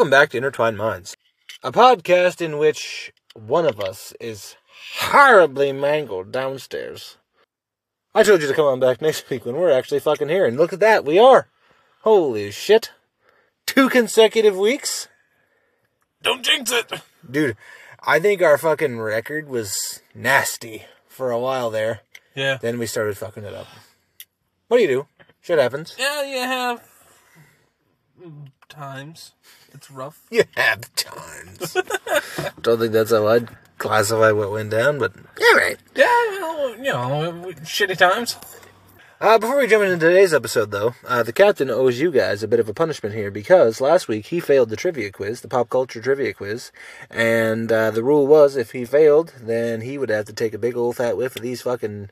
Welcome back to Intertwined Minds, a podcast in which one of us is horribly mangled downstairs. I told you to come on back next week when we're actually fucking here, and look at that, we are. Holy shit. Two consecutive weeks? Don't jinx it. Dude, I think our fucking record was nasty for a while there. Yeah. Then we started fucking it up. What do you do? Shit happens. Yeah, you have times. It's rough. You have times. Don't think that's how I'd classify what went down, but yeah, right. Yeah, well, you know, shitty times. Uh, before we jump into today's episode, though, uh, the captain owes you guys a bit of a punishment here because last week he failed the trivia quiz, the pop culture trivia quiz, and uh, the rule was if he failed, then he would have to take a big old fat whiff of these fucking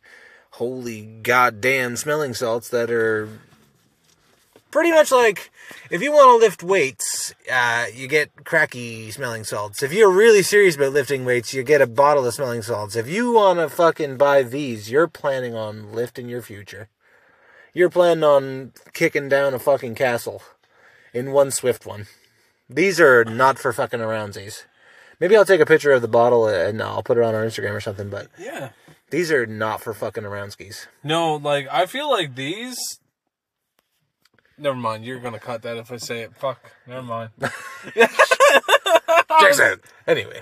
holy goddamn smelling salts that are pretty much like if you want to lift weights, uh, you get cracky smelling salts. If you're really serious about lifting weights, you get a bottle of smelling salts. If you want to fucking buy these, you're planning on lifting your future. You're planning on kicking down a fucking castle in one swift one. These are not for fucking aroundsies. Maybe I'll take a picture of the bottle and I'll put it on our Instagram or something, but Yeah. these are not for fucking around skis. No, like I feel like these. Never mind. You're gonna cut that if I say it. Fuck. Never mind. Jackson. Anyway.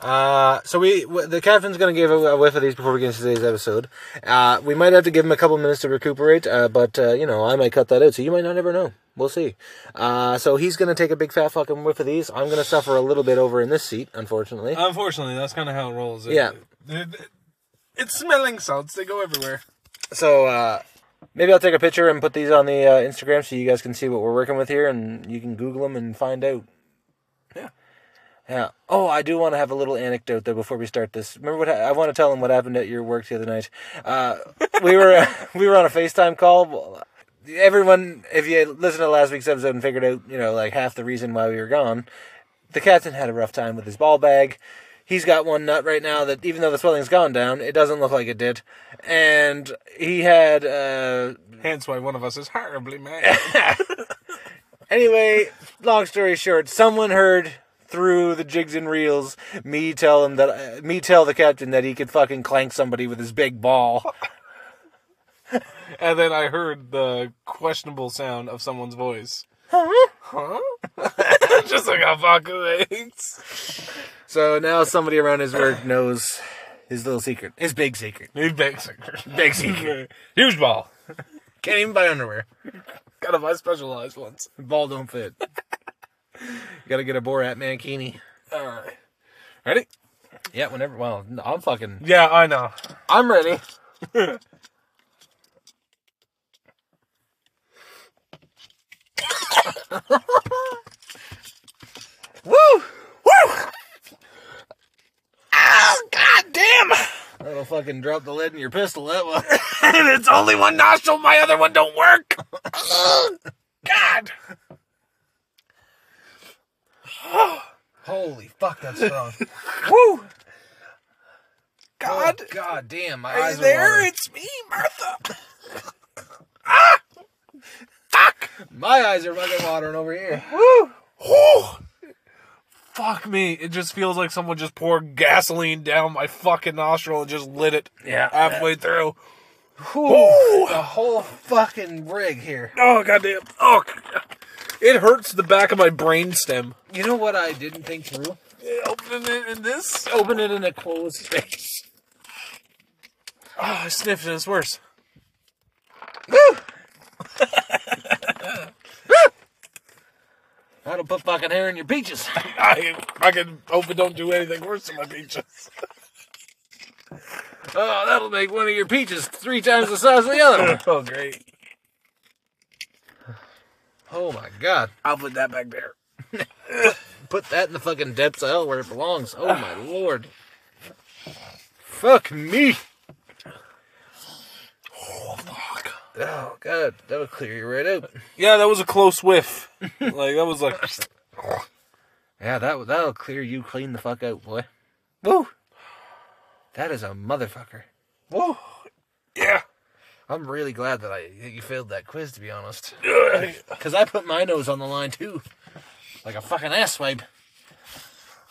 Uh, so we w- the captain's gonna give a, a whiff of these before we get into today's episode. Uh, we might have to give him a couple minutes to recuperate, uh, but uh, you know I might cut that out, so you might not ever know. We'll see. Uh, so he's gonna take a big fat fucking whiff of these. I'm gonna suffer a little bit over in this seat, unfortunately. Unfortunately, that's kind of how it rolls. It- Yeah. it- it's smelling salts. They go everywhere. So uh, maybe I'll take a picture and put these on the uh, Instagram so you guys can see what we're working with here, and you can Google them and find out. Yeah. Yeah. Oh, I do want to have a little anecdote though before we start this. Remember what I want to tell them what happened at your work the other night. Uh, we were we were on a FaceTime call. Everyone, if you listened to last week's episode and figured out, you know, like half the reason why we were gone, the captain had a rough time with his ball bag. He's got one nut right now that, even though the swelling's gone down, it doesn't look like it did. And he had, uh, Hence why one of us is horribly mad. Anyway, long story short, someone heard through the jigs and reels me tell him that uh, me tell the captain that he could fucking clank somebody with his big ball. and then I heard the questionable sound of someone's voice. Huh? Just like a fucking hates. So now somebody around his work knows his little secret, his big secret, He's big secret. big secret. Huge ball. Can't even buy underwear. Gotta buy specialized ones. Ball don't fit. Got to get a Borat mankini. Alright. Ready? Yeah, whenever. Well, I'm fucking. Yeah, I know. I'm ready. Woo! Woo! Oh, god damn! That'll fucking drop the lead in your pistol. That one. and it's only one nostril, my other one don't work. god! Holy fuck, that's strong. Woo! Oh, god, God! God damn, my Are you eyes are there? watering. It's me, Martha. Ah! My eyes are fucking watering over here. Woo! Woo! Fuck me. It just feels like someone just poured gasoline down my fucking nostril and just lit it Yeah. halfway through. Whew. The whole fucking rig here. Oh, goddamn. Oh, it hurts the back of my brain stem. You know what I didn't think through? Open it in this. Open it in a closed space. Oh, I sniffed and it's worse. That'll put fucking hair in your peaches. I fucking hope it don't do anything worse to my peaches. Oh, that'll make one of your peaches three times the size of the other one. Oh, great. Oh my god. I'll put that back there. Put that in the fucking depths of hell where it belongs. Oh my lord. Fuck me. Oh, fuck. Oh god, that'll clear you right out. Yeah, that was a close whiff. like, that was like. Yeah, that that'll clear you clean the fuck out, boy. Woo. That is a motherfucker. Whoa. Yeah. I'm really glad that I that you failed that quiz, to be honest. Because I put my nose on the line too. like a fucking ass wipe.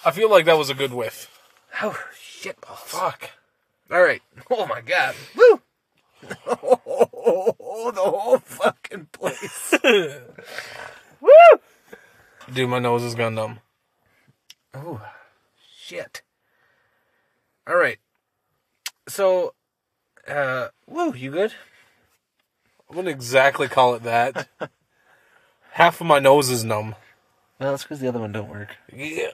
I feel like that was a good whiff. Oh shit balls. Fuck. All right. Oh my god. Woo. Oh, Oh, the whole fucking place. Woo. Dude, my nose is gone numb. Oh shit. All right. So, uh, woo, you good? I wouldn't exactly call it that. Half of my nose is numb. No, that's because the other one don't work. Yeah.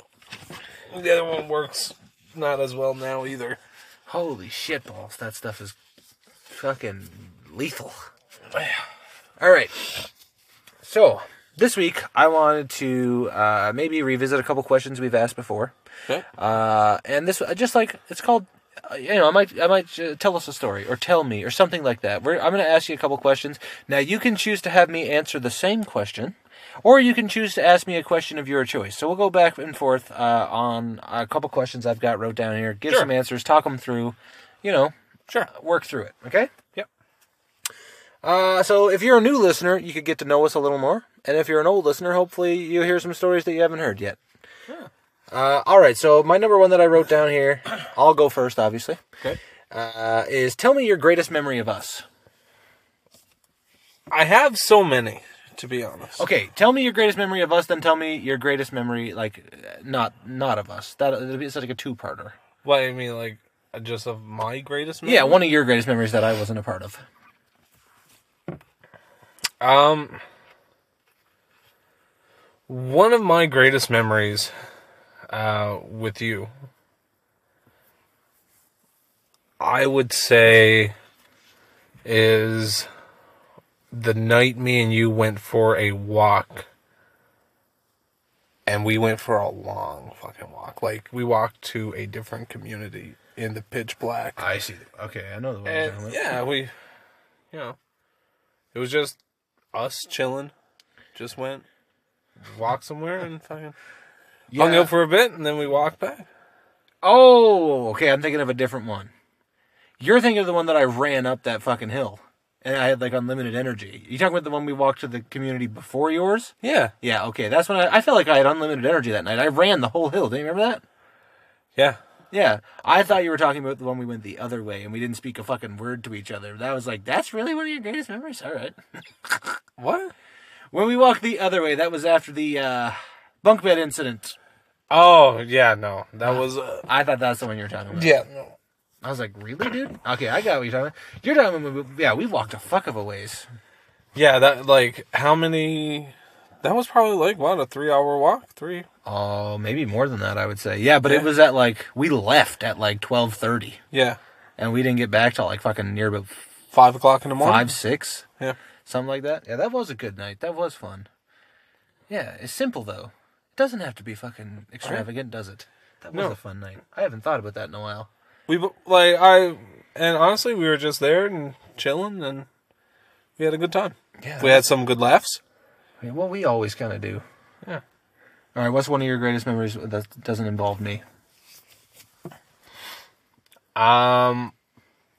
The other one works not as well now either. Holy shit balls. That stuff is fucking lethal. All right. So, this week I wanted to uh, maybe revisit a couple questions we've asked before. Okay. Uh, and this just like it's called uh, you know, I might, I might uh, tell us a story or tell me or something like that. We're, I'm going to ask you a couple questions. Now you can choose to have me answer the same question, or you can choose to ask me a question of your choice. So we'll go back and forth uh, on a couple questions I've got wrote down here. Give Sure. some answers, talk them through. You know, Sure. work through it. Okay. Uh, so if you're a new listener, you could get to know us a little more, and if you're an old listener, hopefully you'll hear some stories that you haven't heard yet. Uh, all right. So my number one that I wrote down here, I'll go first, obviously. Okay. Uh, is tell me your greatest memory of us. I have so many, to be honest. Okay, tell me your greatest memory of us, then tell me your greatest memory, like not not of us. That it'd be it's like a two parter. What I mean, like, just of my greatest memory? Yeah, one of your greatest memories that I wasn't a part of. Um, one of my greatest memories uh, with you, I would say, is the night me and you went for a walk. And we went for a long fucking walk. Like, we walked to a different community in the pitch black. I see. Okay, I know the one. And yeah, we, you know, it was just us chilling. Just went, walked somewhere and fucking hung out for a bit, and then we walked back. Oh, okay. I'm thinking of a different one. You're thinking of the one that I ran up that fucking hill, and I had like unlimited energy. You talking about the one we walked to the community before yours? Yeah, Yeah. Okay, that's when I, I felt like I had unlimited energy that night. I ran the whole hill. Do you remember that? yeah. Yeah, I thought you were talking about the one we went the other way and we didn't speak a fucking word to each other. That was like, that's really one of your greatest memories. All right. What? When we walked the other way, that was after the uh, bunk bed incident. Oh yeah, no, that was uh, I thought that's the one you were talking about. yeah. No. I was like, really, dude? Okay, I got what you're talking about. You're talking about, yeah, we walked a fuck of a ways. Yeah, that like how many? That was probably like what a three-hour walk. Three. Oh, maybe more than that, I would say. Yeah, but Yeah. it was at like, we left at like 12.30 Yeah, and we didn't get back till like fucking near about five o'clock in the morning. five, six. Yeah. Something like that. Yeah, that was a good night. That was fun. Yeah, it's simple though. It doesn't have to be fucking extravagant, does it? That was No. a fun night. I haven't thought about that in a while. We like I and honestly, we were just there and chilling, and we had a good time. Yeah. We had some good laughs. Yeah, well, we always kind of do. Yeah. All right. What's one of your greatest memories that doesn't involve me? Um,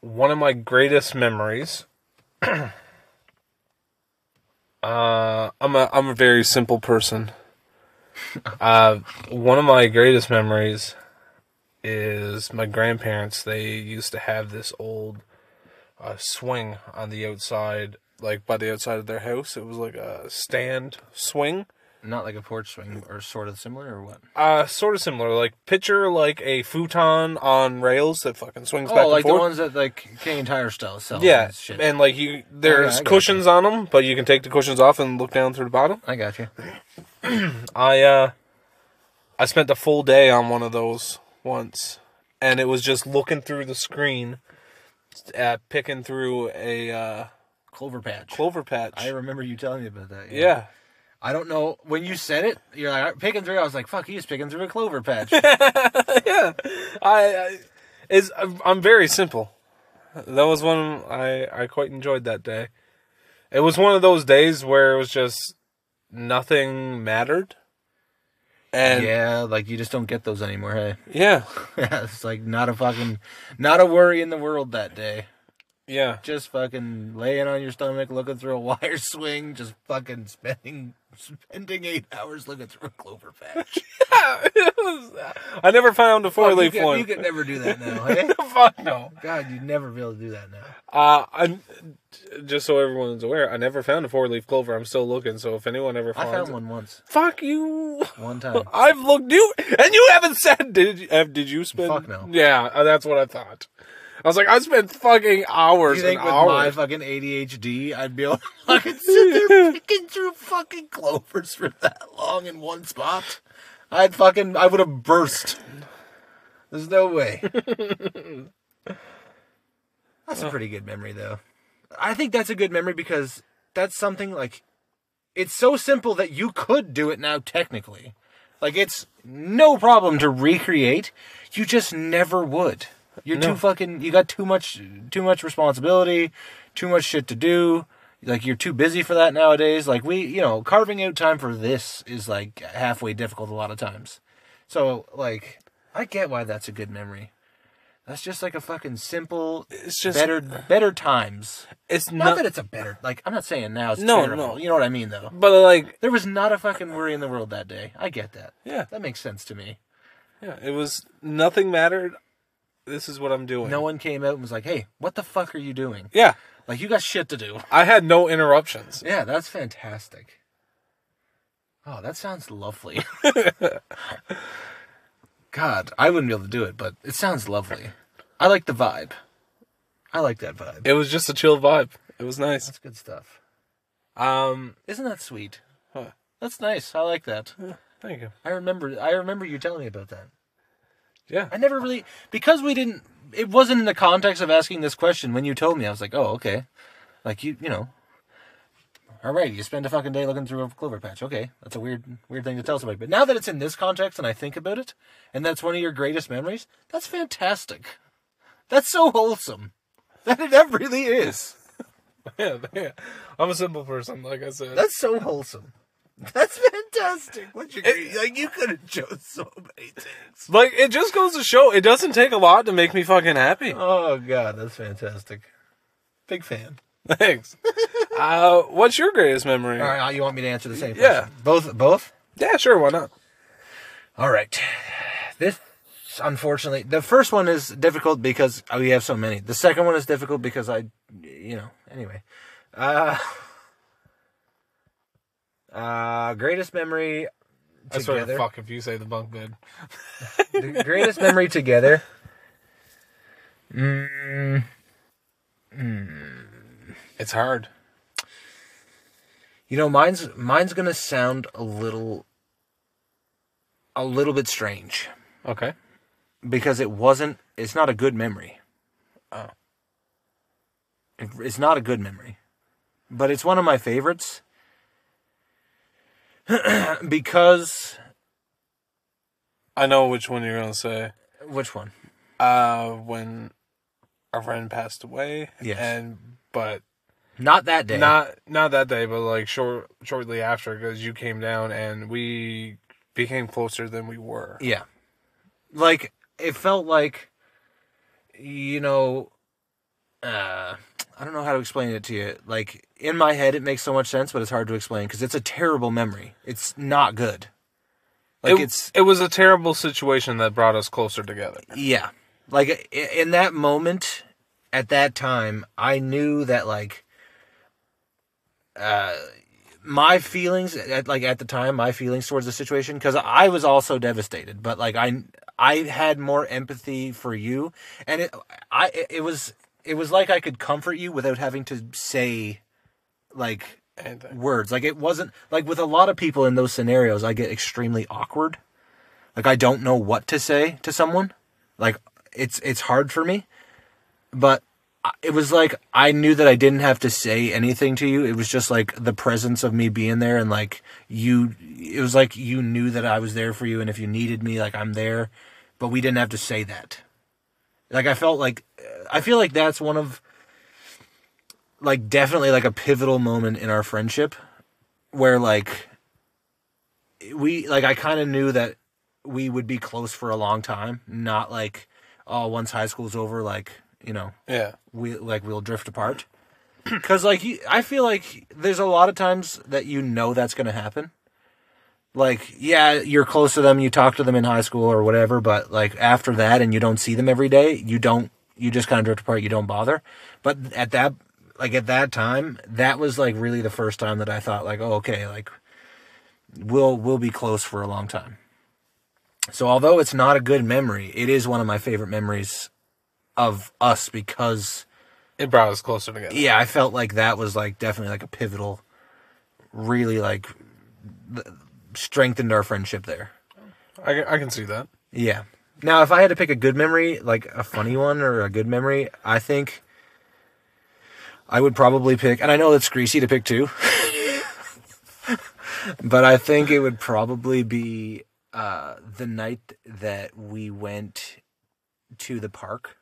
one of my greatest memories. uh, I'm a I'm a very simple person. uh, one of my greatest memories is my grandparents. They used to have this old uh, swing on the outside, like by the outside of their house. It was like a stand swing. Not like a porch swing, or sort of similar, or what? Uh, sort of similar. Like picture like a futon on rails that fucking swings back Oh, like and the forth. ones that like Canadian Tire style sell. Yeah, and shit. and like you, there's I got cushions on them, but you can take the cushions off and look down through the bottom. I got you. I uh, I spent a full day on one of those once, and it was just looking through the screen, at picking through a uh, Clover patch. clover patch. I remember you telling me about that. yeah, I don't know when you said it. You're like picking through. I was like, "Fuck, he's picking through a clover patch." yeah. I, I is I'm I'm very simple. That was one I I quite enjoyed that day. It was one of those days where it was just nothing mattered. And yeah, like you just don't get those anymore. Hey, yeah, yeah, it's like not a fucking, not a worry in the world that day. Yeah. Just fucking laying on your stomach, looking through a wire swing, just fucking spending spending eight hours looking through a clover patch. I never found a four leaf one. you could never do that now, hey? Fuck no. God, you'd never be able to do that now. Uh, I just so everyone's aware, I never found a four leaf clover. I'm still looking. So if anyone ever I found it- one once, fuck you. one time. I've looked you, and you haven't said. Did you? Have, did you spend? Fuck no. Yeah, uh, that's what I thought. I was like, I spent fucking hours You think with my fucking ADHD, I'd be able to fucking sit there picking through fucking clovers for that long in one spot? I'd fucking, I would have burst. There's no way. That's a pretty good memory, though. I think that's a good memory because that's something like, it's so simple that you could do it now, technically. Like, it's no problem to recreate. You just never would. You're No. too fucking, you got too much, too much responsibility, too much shit to do. Like, you're too busy for that nowadays. Like, we, you know, carving out time for this is like halfway difficult a lot of times. So, like, I get why that's a good memory. That's just like a fucking simple, It's just better, better times. It's Not not. that it's a better, like, I'm not saying now it's No, terrible. no. You know what I mean, though. but like, There was not a fucking worry in the world that day. I get that. yeah, That makes sense to me. yeah. It was nothing mattered. This is what I'm doing. No one came out and was like, "Hey, what the fuck are you doing?" Yeah, Like you got shit to do. I had no interruptions. Yeah, that's fantastic. Oh, that sounds lovely. God, I wouldn't be able to do it, but it sounds lovely. I like the vibe. I like that vibe. It was just a chill vibe. It was nice. That's good stuff. Um, Isn't that sweet? Huh. That's nice. I like that. thank you. I remember. I remember you telling me about that. Yeah, I never really because we didn't. It wasn't in the context of asking this question. When you told me, I was like, "Oh, okay." Like you, you know. All right, you spend a fucking day looking through a clover patch. Okay, that's a weird, weird thing to tell somebody. But now that it's in this context and I think about it, and that's one of your greatest memories, that's fantastic. That's so wholesome. That it really is. yeah, yeah. I'm a simple person, like I said. That's so wholesome. That's fantastic. What's your like? You could have chose so many things. like it just goes to show it doesn't take a lot to make me fucking happy. Oh god, that's fantastic. Big fan. Thanks. uh, what's your greatest memory? All right, you want me to answer the same Yeah. question? Both, both. Yeah, sure. Why not? All right. This, unfortunately, the first one is difficult because we have so many. The second one is difficult because I, you know, anyway. Uh, uh, greatest memory I swear to fuck if you say the bunk bed. the greatest memory together. Mm, It's hard. you know, mine's mine's gonna sound a little, a little bit strange. Okay. because it wasn't it's not a good memory Oh. It- it's not a good memory but it's one of my favorites because I know which one you're gonna say. which one Uh, when a friend passed away. Yes. And but not that day not not that day, but like short shortly after, because you came down and we became closer than we were. yeah like it felt like you know uh i don't know how to explain it to you like in my head it makes so much sense but it's hard to explain because it's a terrible memory it's not good like it, it's it was a terrible situation that brought us closer together. Yeah. Like in that moment at that time, I knew that like uh my feelings at like at the time, my feelings towards the situation cuz I was also devastated, but like I I had more empathy for you and it I it was it was like I could comfort you without having to say like uh, words. Like it wasn't like with a lot of people in those scenarios, I get extremely awkward. Like I don't know what to say to someone. Like it's it's hard for me. But it was like I knew that I didn't have to say anything to you. It was just like the presence of me being there and like you it was like you knew that I was there for you and if you needed me like I'm there, but we didn't have to say that. Like I felt like I feel like that's one of like definitely like a pivotal moment in our friendship where like we like I kind of knew that we would be close for a long time, not like oh once high school's over like, you know, yeah. we like we'll drift apart. because like you, I feel like there's a lot of times that you know that's going to happen. Like, yeah, you're close to them, you talk to them in high school or whatever, but like after that, and you don't see them every day, you don't, you just kind of drift apart. You don't bother. But at that, like at that time, that was like really the first time that I thought like, oh, okay, like we'll we'll be close for a long time. So although it's not a good memory, it is one of my favorite memories of us because It brought us closer together. yeah, I felt like that was like definitely like a pivotal, really like strengthened our friendship there. I, can- I can see that. Yeah. Now, if I had to pick a good memory, like a funny one or a good memory, I think I would probably pick, and I know it's greasy to pick two, but I think it would probably be uh, the night that we went to the park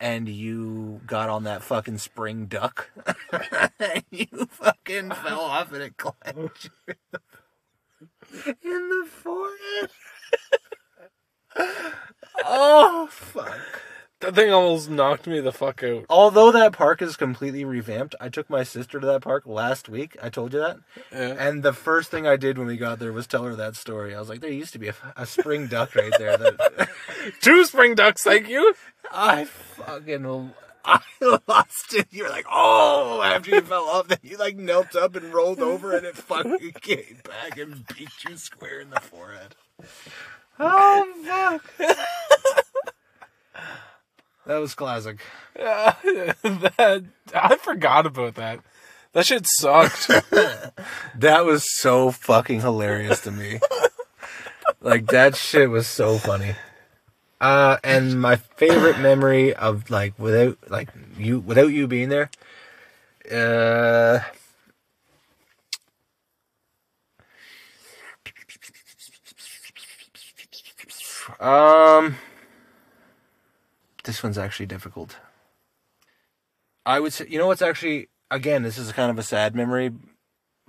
and you got on that fucking spring duck. And you fucking fell off and it clenched you in the forehead. oh fuck. That thing almost knocked me the fuck out. Although that park is completely revamped, I took my sister to that park last week. I told you that. Yeah. And the first thing I did when we got there was tell her that story. I was like, there used to be a, a spring duck right there that Two spring ducks, thank you. I fucking I lost it. You're like, oh, after you fell off, then you like knelt up and rolled over, and it fucking came back and beat you square in the forehead. Oh fuck! that was classic. that I forgot about that. That shit sucked. That was so fucking hilarious to me. like that shit was so funny. Uh, and my favorite memory of like without like you without you being there, uh, um, this one's actually difficult. I would say, you know what's actually again, this is kind of a sad memory.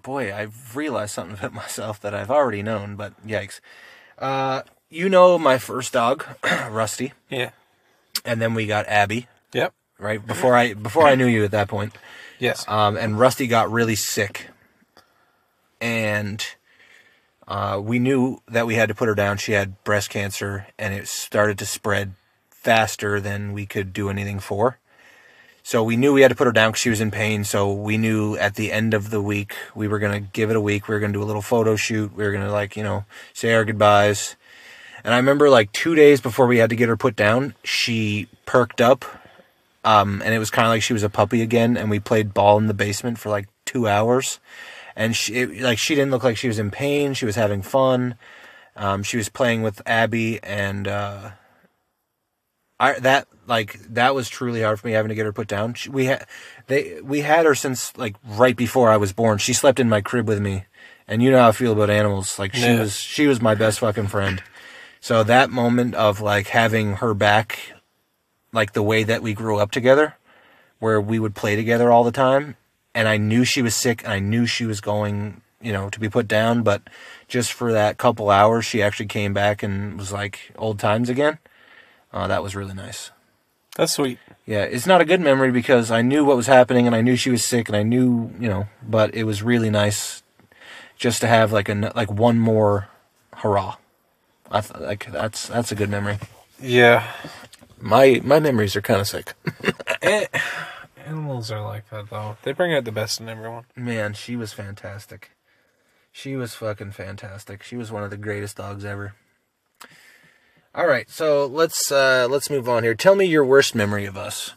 Boy, I've realized something about myself that I've already known, but yikes. Uh, you know my first dog, Rusty, yeah. and then we got Abby, Yep. right? Before I before I knew you at that point. Yes. Um, and Rusty got really sick, and uh, we knew that we had to put her down. She had breast cancer, and it started to spread faster than we could do anything for. So we knew we had to put her down because she was in pain. So we knew at the end of the week we were gonna give it a week. We were gonna do a little photo shoot. We were gonna like you know say our goodbyes. And I remember like two days before we had to get her put down, she perked up um, and it was kind of like she was a puppy again. And we played ball in the basement for like two hours, and she it, like she didn't look like she was in pain. She was having fun. Um, she was playing with Abby, and uh, I that like that was truly hard for me having to get her put down. She, we had they we had her since like right before I was born. She slept in my crib with me, and you know how I feel about animals. Like she Yeah. was she was my best fucking friend. So that moment of like having her back like the way that we grew up together, where we would play together all the time. And I knew she was sick and I knew she was going, you know, to be put down. But just for that couple hours, she actually came back and was like old times again. Uh, that was really nice. That's sweet. Yeah, it's not a good memory because I knew what was happening and I knew she was sick and I knew, you know, but it was really nice just to have like a like one more hurrah. I th- like that's that's a good memory. Yeah. My my memories are kind of sick. Eh, Animals are like that though. They bring out the best in everyone. Man, she was fantastic. She was fucking fantastic. She was one of the greatest dogs ever. All right, so let's uh let's move on here. Tell me your worst memory of us.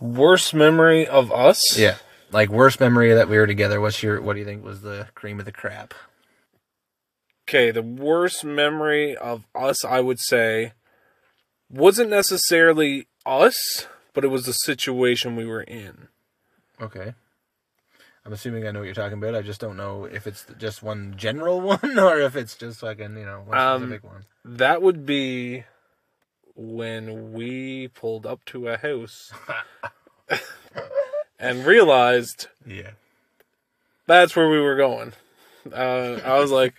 Worst memory of us? Yeah. Like worst memory that we were together. What's your what do you think was the cream of the crap? Okay, the worst memory of us, I would say, wasn't necessarily us, but it was the situation we were in. Okay. I'm assuming I know what you're talking about. I just don't know if it's just one general one or if it's just fucking, you know, one Um, specific one. That would be when we pulled up to a house and realized Yeah. that's where we were going. Uh, I was like,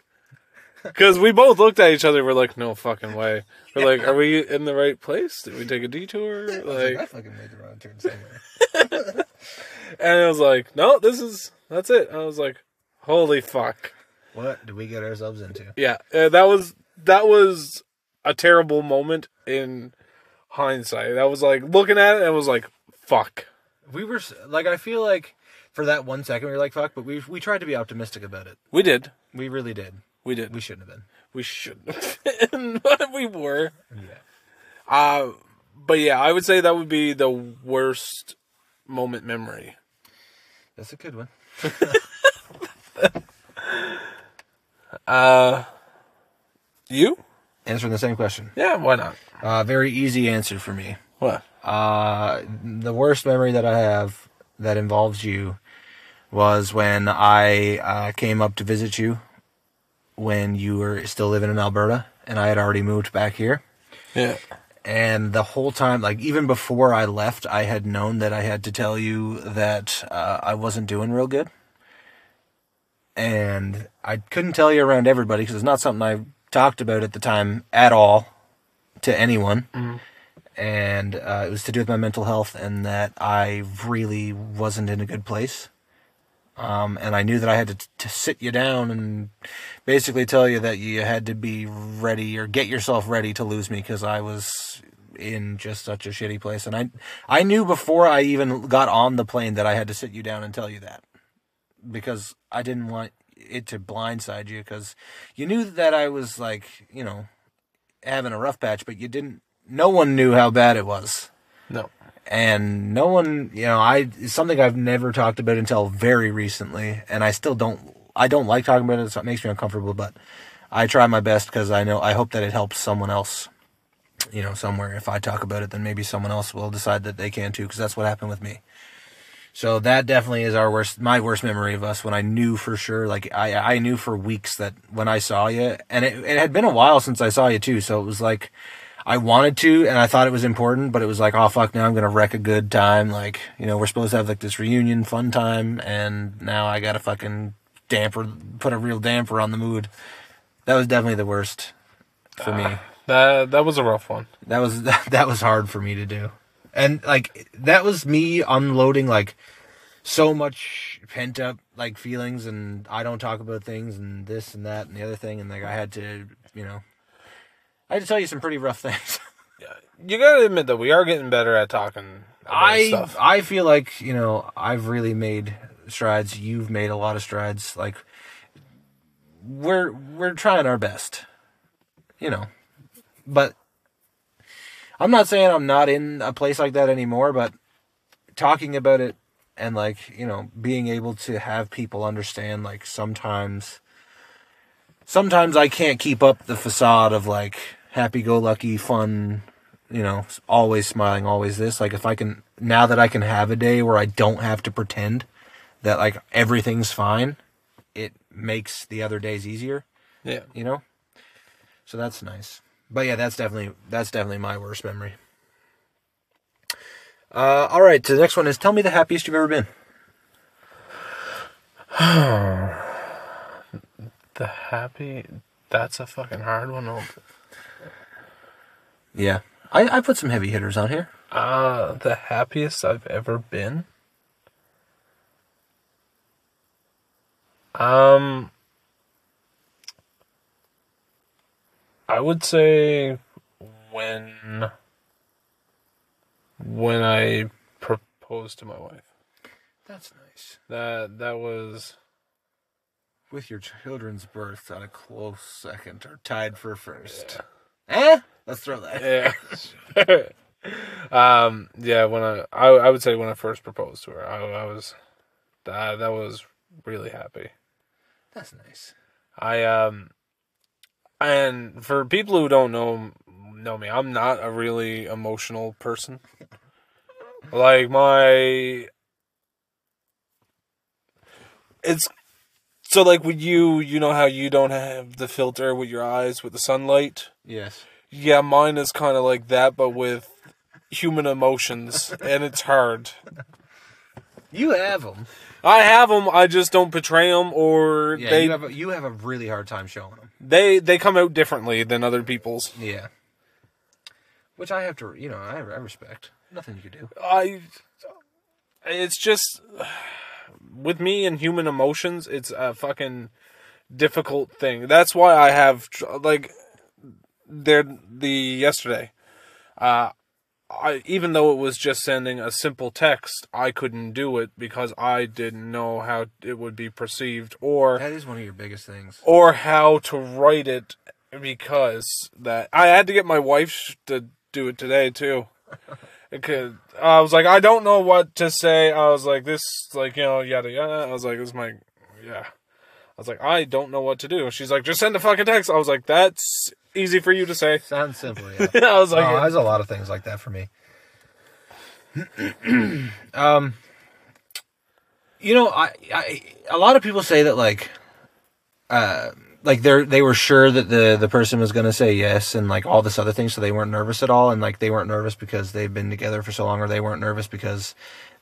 because we both looked at each other. We're like, no fucking way. We're like, are we in the right place? Did we take a detour? I Like, fucking made the wrong turn somewhere. and it was like, no, this is that's it. I was like, holy fuck. What did we get ourselves into? Yeah, uh, that was that was a terrible moment in hindsight. That was like looking at it and was like, fuck. We were s- like, I feel like for that one second we were like, fuck, but we we tried to be optimistic about it. We did. We really did. We did. We shouldn't have been. We shouldn't have been, but we were. Yeah. Uh, but yeah, I would say that would be the worst moment memory. That's a good one. Uh, you? Answering the same question. Yeah, why not? Uh, very easy answer for me. What? Uh, the worst memory that I have that involves you was when I uh, came up to visit you when you were still living in Alberta and I had already moved back here. Yeah. And the whole time, like even before I left, I had known that I had to tell you that uh, I wasn't doing real good. And I couldn't tell you around everybody because it's not something I talked about at the time at all to anyone. And uh, it was to do with my mental health and that I really wasn't in a good place. Um, and I knew that I had to, to sit you down and basically tell you that you had to be ready or get yourself ready to lose me because I was in just such a shitty place. And I, I knew before I even got on the plane that I had to sit you down and tell you that because I didn't want it to blindside you because you knew that I was like, you know, having a rough patch, but you didn't, no one knew how bad it was No. And no one you know i something i've never talked about until very recently and i still don't i don't like talking about it so it makes me uncomfortable but i try my best because i know i hope that it helps someone else you know somewhere. If i talk about it then maybe someone else will decide that they can too because that's what happened with me. So that definitely is our worst my worst memory of us when i knew for sure like i i knew for weeks that when i saw you and it, it had been a while since i saw you too so it was like I wanted to, and I thought it was important, but it was like, oh fuck, now I'm gonna wreck a good time. Like, you know, we're supposed to have like this reunion fun time, and now I gotta fucking damper, put a real damper on the mood. That was definitely the worst for me. Ah, that that was a rough one. That was that was hard for me to do, and like that was me unloading like so much pent up like feelings, and I don't talk about things, and this and that and the other thing, and like I had to, you know, I had to tell you some pretty rough things. You gotta admit that we are getting better at talking about I stuff. I feel like you know I've really made strides. You've made a lot of strides. Like we're we're trying our best, you know. But I'm not saying I'm not in a place like that anymore. But talking about it and like you know being able to have people understand like sometimes sometimes I can't keep up the facade of like happy go lucky fun you know, always smiling, always this. Like if I can now that I can have a day where I don't have to pretend that like everything's fine, it makes the other days easier, yeah. you know? So that's nice. But yeah, that's definitely that's definitely my worst memory. Uh all right, so the next one is tell me the happiest you've ever been. The happy. That's a fucking hard one. Yeah. I, I put some heavy hitters on here. Uh, the happiest I've ever been. Um, I would say when when I proposed to my wife. That's nice. That that was With your children's birth on a close second or tied for first. Eh? Let's throw that. yeah. um, yeah. When I, I, I would say when I first proposed to her, I, I was, that that was really happy. That's nice. I um, and for people who don't know know me, I'm not a really emotional person. Like my, it's so like with you, you know how you don't have the filter with your eyes with the sunlight. Yes. Yeah, mine is kind of like that, but with human emotions, and it's hard. You have them. I have them, I just don't portray them, or Yeah, they you have a, you have a really hard time showing them. they they come out differently than other people's. Yeah. Which I have to, you know, I, I respect. Nothing you can do. I it's just with me and human emotions, it's a fucking difficult thing. That's why I have tr- like there the yesterday. Uh I even though it was just sending a simple text, I couldn't do it because I didn't know how it would be perceived or That is one of your biggest things. or how to write it because that I had to get my wife to do it today too. I was like, I don't know what to say. I was like, this, like, you know, yada yada. I was like, this is my, yeah. I was like, I don't know what to do. She's like, just send a fucking text. I was like, that's easy for you to say. Sounds simple, yeah. I was like, oh, there's a lot of things like that for me. um, you know, I, I, a lot of people say that like, uh, like they're they were sure that the the person was gonna say yes and like all this other thing, so they weren't nervous at all, and like they weren't nervous because they've been together for so long, or they weren't nervous because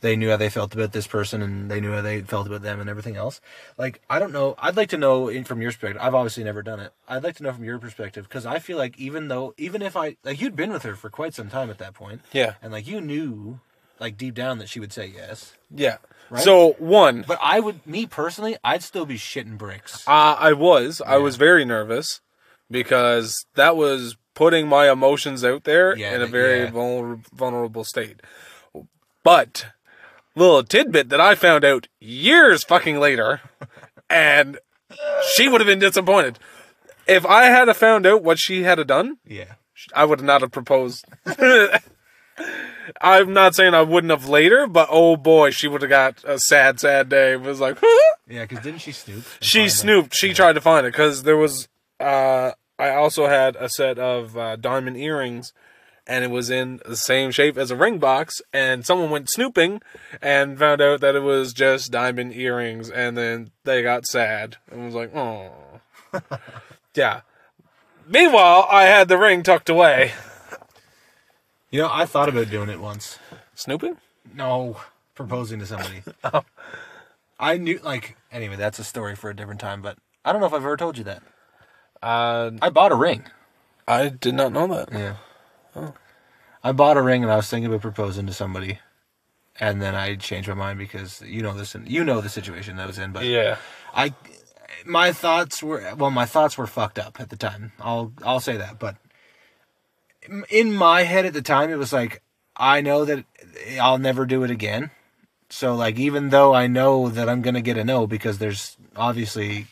they knew how they felt about this person and they knew how they felt about them and everything else. Like I don't know, I'd like to know in, from your perspective. I've obviously never done it. I'd like to know from your perspective because I feel like even though even if I like you'd been with her for quite some time at that point, yeah, and like you knew like deep down that she would say yes. yeah. Right? So one, But I would, me personally, I'd still be shitting bricks. Uh, I was. I was very nervous because that was putting my emotions out there Yeah, in a very yeah. vulner- vulnerable state. But little tidbit that I found out years fucking later, and she would have been disappointed. If I had found out what she had done, Yeah. I would not have proposed. I'm not saying I wouldn't have later, but oh boy, she would have got a sad, sad day. It was like, Yeah, because didn't she snoop? she snooped. She tried to find it because there was. Uh, I also had a set of uh, diamond earrings, and it was in the same shape as a ring box. And someone went snooping and found out that it was just diamond earrings, and then they got sad and was like, "Oh, yeah." Meanwhile, I had the ring tucked away. You know, I thought about doing it once. Snooping? No, proposing to somebody. I knew, like, anyway, that's a story for a different time, but I don't know if I've ever told you that. Uh, I bought a ring. I did not know that. Yeah. I bought a ring and I was thinking about proposing to somebody. And then I changed my mind because you know this, and you know the situation that I was in, but Yeah. I, my thoughts were well, my thoughts were fucked up at the time. I'll I'll say that, but in my head at the time, it was like I know that I'll never do it again. So like, even though I know that I'm gonna get a no because there's obviously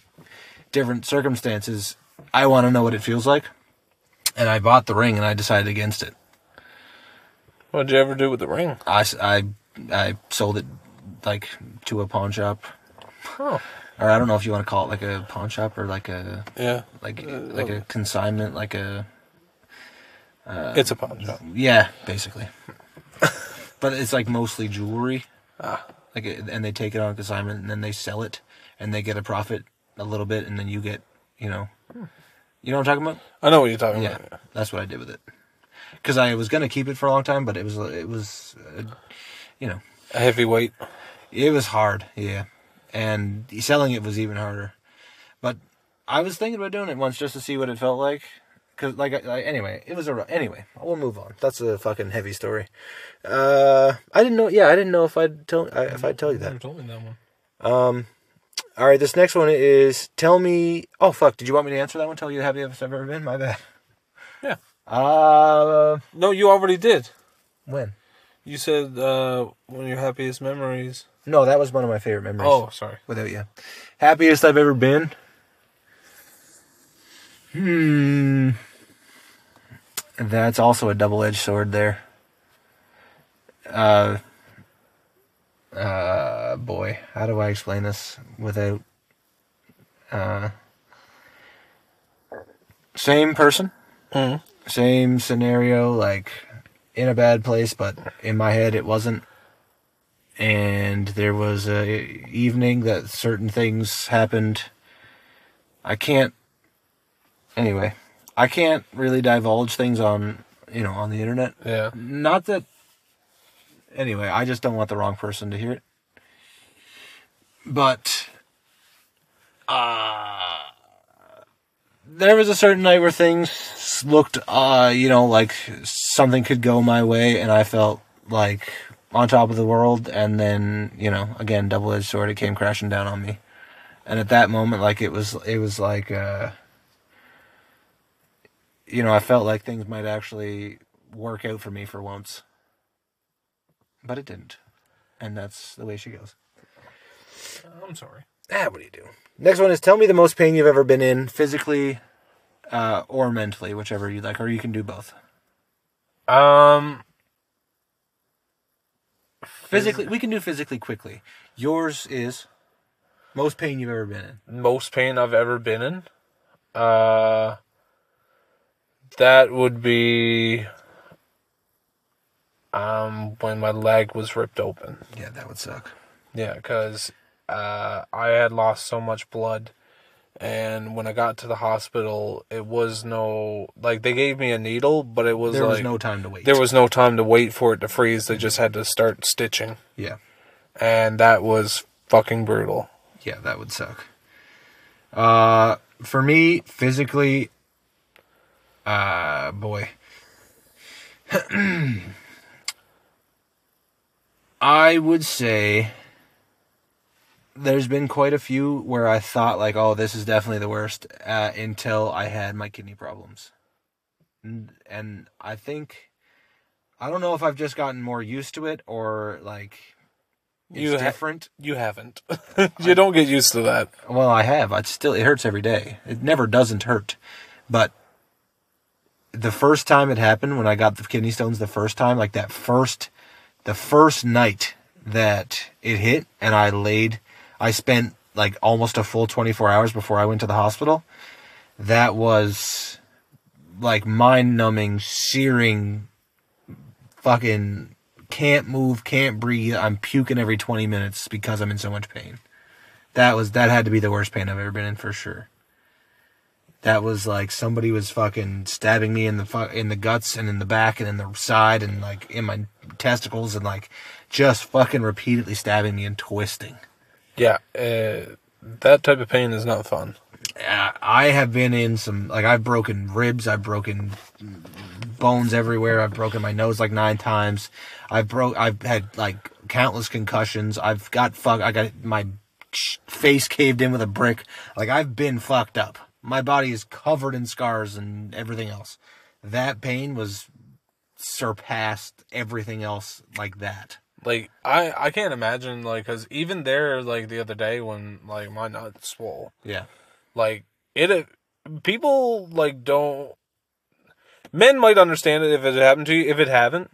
different circumstances, I want to know what it feels like. And I bought the ring and I decided against it. What'd you ever do with the ring? I, I, I sold it like to a pawn shop, Oh, or I don't know if you want to call it like a pawn shop or like a yeah. like uh, like a uh, consignment, like a uh, it's a pawn shop. yeah, basically. but it's like mostly jewelry. Ah. Like, and they take it on consignment, and then they sell it, and they get a profit a little bit, and then you get, you know, you know what I'm talking about? I know what you're talking Yeah, about. Yeah. That's what I did with it. Because I was gonna keep it for a long time, but it was it was, uh, you know, A heavyweight. it was hard. Yeah, and selling it was even harder. But I was thinking about doing it once just to see what it felt like. Cause like, I, I- anyway, it was a anyway. We'll move on. That's a fucking heavy story. Uh, I didn't know. Yeah, I didn't know if I'd tell I, if I'd tell you that. You told me that one. Um, all right. This next one is tell me. Oh fuck! Did you want me to answer that one? Tell you the happiest I've ever been. My bad. Yeah. Uh, No, you already did. when? You said uh, one of your happiest memories. No, that was one of my favorite memories. Oh, sorry. without you. Happiest I've ever been. Hmm. That's also a double-edged sword there. Uh. Uh, boy, how do I explain this without? Uh. Same person, Mm. same scenario, like in a bad place, but in my head it wasn't and there was a evening that certain things happened. I can't. Anyway, I can't really divulge things on you know on the internet. Yeah. Not that. Anyway, I just don't want the wrong person to hear it. But. Uh, there was a certain night where things looked, uh, you know, like something could go my way, and I felt like on top of the world, and then you know, again, double edged sword. It came crashing down on me, and at that moment, like it was, it was like, uh, you know, I felt like things might actually work out for me for once, but it didn't, and that's the way she goes. I'm sorry. Ah, what do you do? Next one is tell me the most pain you've ever been in, physically uh, or mentally, whichever you like, or you can do both. Um, Physically, we can do physically quickly. Yours is most pain you've ever been in. most pain I've ever been in. Uh, that would be um when my leg was ripped open. Yeah, that would suck. Yeah, because uh, I had lost so much blood, and when I got to the hospital, it was no like they gave me a needle, but it was There like was no time to wait. there was no time to wait for it to freeze. They just had to start stitching, yeah, and that was fucking brutal. yeah, that would suck. Uh, for me, physically, uh, boy, I would say there's been quite a few where I thought like, oh, this is definitely the worst uh, until I had my kidney problems, and, and I think I don't know if I've just gotten more used to it or like it's You ha- different. You haven't. you don't get used to that. Well, I have. It's still it hurts every day. It never doesn't hurt. But the first time it happened when I got the kidney stones the first time, like that first the first night that it hit and I laid I spent like almost a full 24 hours before I went to the hospital. That was like mind-numbing, searing fucking can't move, can't breathe. I'm puking every 20 minutes because I'm in so much pain. That was that had to be the worst pain I've ever been in for sure. That was like somebody was fucking stabbing me in the fu- in the guts and in the back and in the side and like in my testicles and like just fucking repeatedly stabbing me and twisting. Yeah, uh, that type of pain is not fun. Uh, I have been in some like I've broken ribs, I've broken bones everywhere. I've broken my nose like nine times. I've broke. I've had like countless concussions. I've got fuck. I got my face caved in with a brick. Like I've been fucked up. My body is covered in scars and everything else. That pain was surpassed everything else like that. Like I, I can't imagine like because even there like the other day when like my nut swole, Yeah. like it, uh, people like don't. Men might understand it if it happened to you. If it haven't,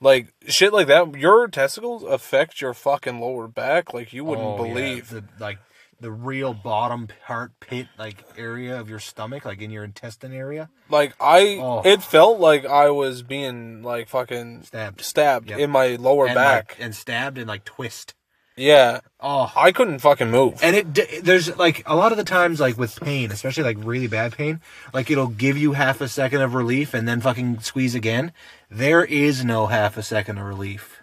like shit like that, your testicles affect your fucking lower back like you wouldn't Oh, yeah. believe. the like the real bottom part pit like area of your stomach, like in your intestine area. Like I, Oh. it felt like I was being like fucking Stabbed. stabbed Yep. in my lower and, back. like, and stabbed and like twist. yeah, Oh, I couldn't fucking move. and it there's like a lot of the times like with pain, especially like really bad pain, like it'll give you half a second of relief and then fucking squeeze again. There is no half a second of relief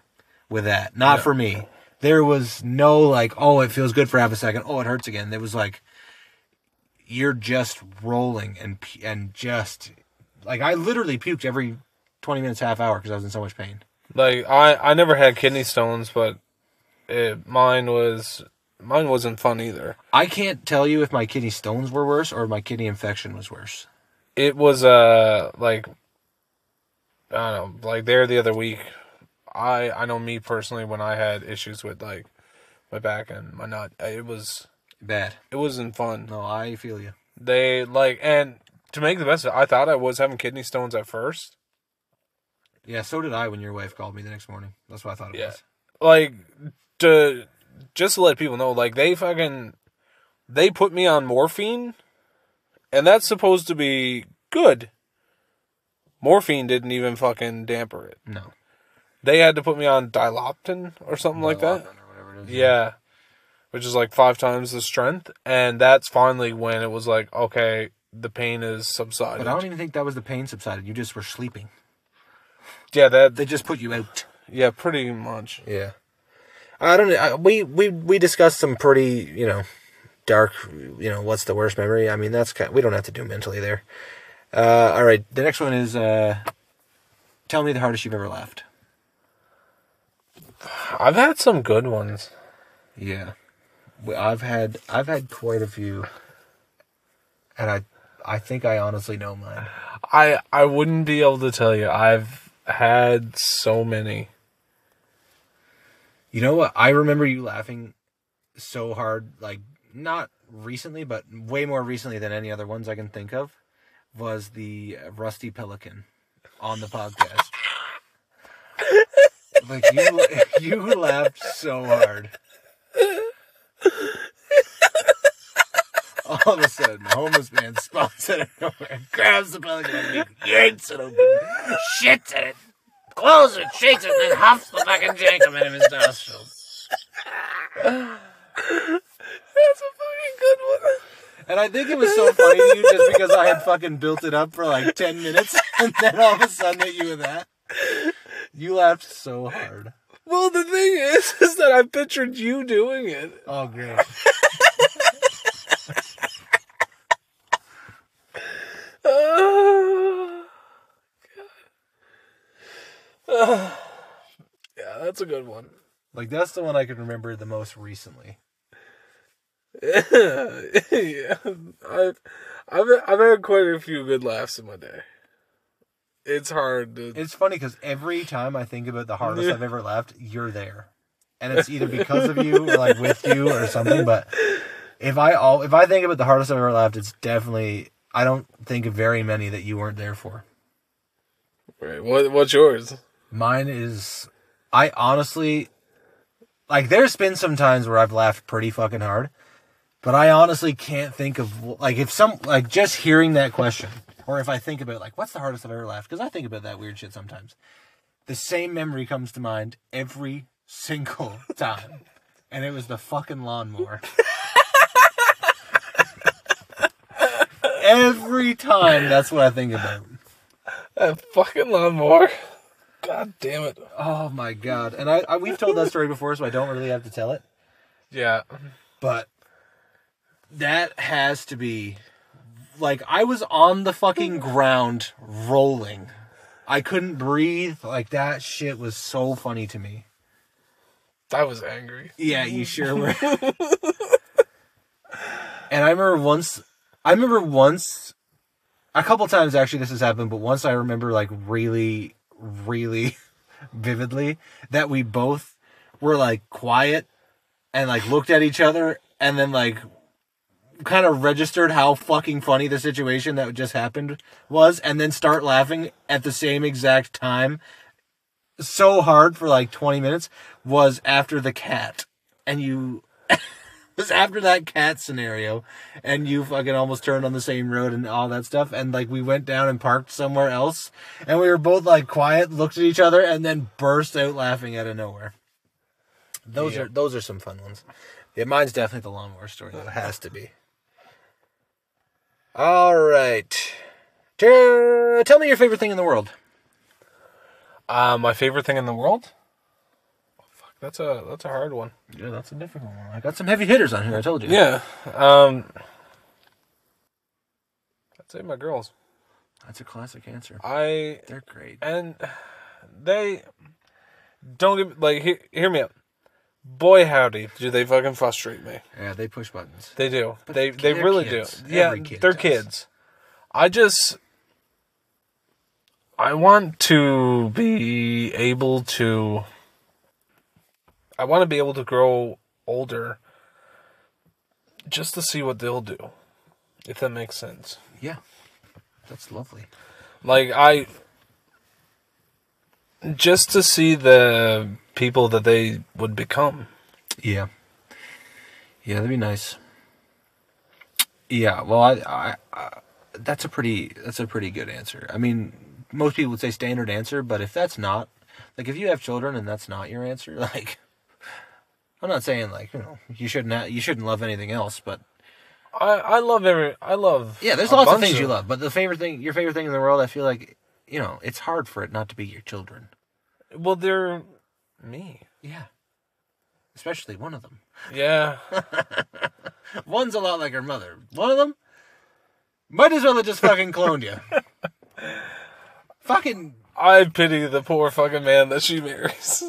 with that. Not for me. There was no like, oh, it feels good for half a second. Oh, it hurts again. There was like, you're just rolling and and just like I literally puked every twenty minutes, half hour because I was in so much pain. Like I, I never had kidney stones, but it, mine was mine wasn't fun either. I can't tell you if my kidney stones were worse or my kidney infection was worse. It was uh like I don't know, like there the other week. I I know me personally when I had issues with like my back and my nut, it was Bad. it wasn't fun. No, I feel you. They like and to make the best of it, I thought I was having kidney stones at first. Yeah, so did I when your wife called me the next morning. That's what I thought it Yeah. was. like to just to let people know, like they fucking they put me on morphine, and that's supposed to be good. Morphine didn't even fucking damper it. No. They had to put me on diloptin or something like that. Or whatever it is. Yeah, which is like five times the strength, and that's finally when it was like, okay, the pain is subsided. But I don't even think that was the pain subsided. You just were sleeping. yeah, that They just put you out. yeah, pretty much. Yeah. I don't know. We we we discussed some pretty you know dark. You know what's the worst memory? I mean that's kind. We don't have to do mentally there. Uh, all right. The next one is uh, tell me the hardest you've ever laughed. I've had some good ones. Yeah, I've had I've had quite a few, and I I think I honestly know mine. I I wouldn't be able to tell you. I've had so many. You know what? I remember you laughing so hard, like not recently, but way more recently than any other ones I can think of, was the Rusty Pelican on the podcast. Like you, you laughed so hard. All of a sudden, a homeless man spawns out of nowhere, grabs the pelican, and yanks it open, shits in it, closes it, shakes it, and then huffs the fucking jenkem into his nostrils. That's a fucking good one. And I think it was so funny to you just because I had fucking built it up for like 10 minutes and then all of a sudden hit you with that. You laughed so hard. Well, the thing is, is that I pictured you doing it. Oh, great. Oh, God. yeah, that's a good one. Like, that's the one I can remember the most recently. yeah, I've, I've I've had quite a few good laughs in my day. It's hard to. It's funny because every time I think about the hardest I've ever laughed, you're there. And it's either because of you or like with you or something. But if I all if I think about the hardest I've ever laughed, it's definitely I don't think of very many that you weren't there for. Right, what what's yours? Mine is I honestly like there's been some times where I've laughed pretty fucking hard, but I honestly can't think of like if some like just hearing that question or if I think about like what's the hardest I've ever laughed because I think about that weird shit sometimes. The same memory comes to mind every single time. And it was the fucking lawnmower. every time that's what I think about. That fucking lawnmower. God damn it. Oh my god! And I, I we've told that story before, so I don't really have to tell it. Yeah. But that has to be like I was on the fucking ground rolling. I couldn't breathe. Like that shit was so funny to me. I was angry. Yeah, you sure were. and I remember once I remember once a couple times actually this has happened, but once I remember like really really vividly that we both were like quiet and like looked at each other and then like kind of registered how fucking funny the situation that just happened was and then start laughing at the same exact time so hard for like 20 minutes was after the cat. And you was after that cat scenario. And you fucking almost turned on the same road and all that stuff. And like we went down and parked somewhere else. And we were both like quiet looked at each other and then burst out laughing out of nowhere. Those Yeah. are those are some fun ones. Yeah mine's definitely the lawnmower story. Though it has to be all right Tell tell me your favorite thing in the world Uh, my favorite thing in the world? Oh, fuck, that's a that's a hard one. yeah that's a difficult one i got some heavy hitters on here i told you Yeah. Um I'd say my girls. that's a classic answer I they're great and they don't get like hear, hear me out. Boy howdy, do they fucking frustrate me. yeah they push buttons They do. But they they really kids. do. Yeah, kid they're does. kids. I just I want to be able to I want to be able to grow older just to see what they'll do. If that makes sense. yeah that's lovely Like I just to see the people that they would become. Yeah. Yeah, that'd be nice. Yeah, well, I, I, I, that's a pretty, that's a pretty good answer. I mean, most people would say standard answer, but if that's not, like, if you have children and that's not your answer, like, I'm not saying like you know you shouldn't ha- you shouldn't love anything else, but I I love every I love yeah, there's lots of things you love. But the favorite thing, your favorite thing in the world, I feel like you know it's hard for it not to be your children. Well, they're me. Yeah, especially one of them. Yeah. One's a lot like her mother. One of them might as well have just fucking cloned you. fucking I pity the poor fucking man that she marries.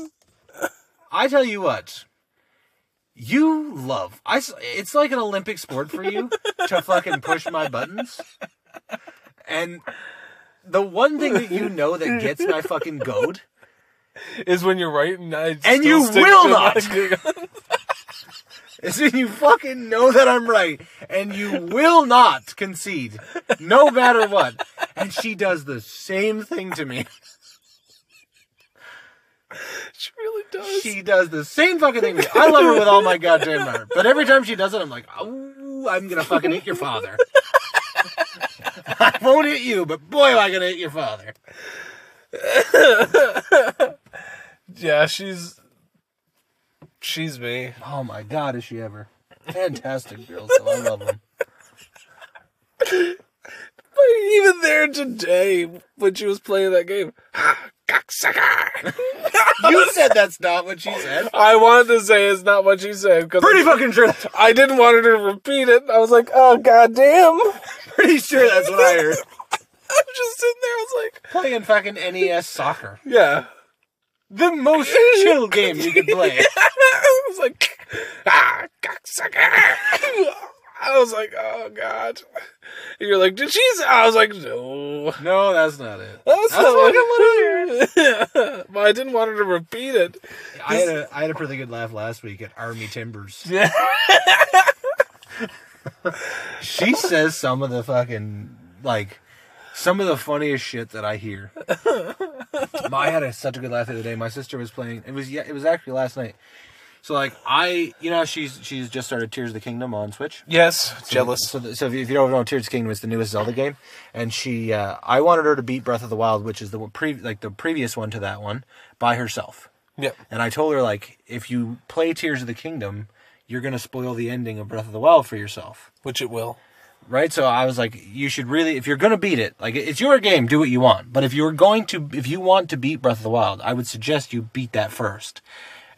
I tell you what, you love. I. It's like an Olympic sport for you to fucking push my buttons. And the one thing that you know that gets my fucking goad Is when you're right and I And you will not. is when you fucking know that I'm right and you will not concede, no matter what. And she does the same thing to me. she really does. She does the same fucking thing to me. I love her with all my goddamn heart. But every time she does it, I'm like, oh, I'm gonna fucking hit your father. I won't hit you, but boy, am I gonna hit your father. yeah, she's she's me. Oh my god, is she ever? Fantastic girls, so I love them. But even there today when she was playing that game, cocksucker. You said that's not what she said. I wanted to say it's not what she said because Pretty fucking sure. I didn't want her to repeat it. I was like, oh goddamn. pretty sure that's what I heard. I'm just sitting there. I was like, Playing fucking NES soccer, yeah. the most chill game you could play. I was like, ah, cocksucker. I was like, oh god. And you're like, did she? I was like, no. No, that's not it. That's, That's not fucking what I But I didn't want her to repeat it. I had a I had a pretty good laugh last week at Army Timbers. Yeah. She says some of the fucking like some of the funniest shit that I hear. I had a, such a good laugh the other day. My sister was playing. It was yeah. It was actually last night. So like I, you know, she's she's just started Tears of the Kingdom on Switch. Yes. Jealous. So, the, so if you, don't know, Tears of the Kingdom is the newest Zelda game, and she, uh, I wanted her to beat Breath of the Wild, which is the pre, like the previous one to that one, by herself. Yep. And I told her like, if you play Tears of the Kingdom, you're gonna spoil the ending of Breath of the Wild for yourself, Which it will. right? So I was like, you should really, if you're gonna beat it, like it's your game, do what you want. But if you're going to, if you want to beat Breath of the Wild, I would suggest you beat that first.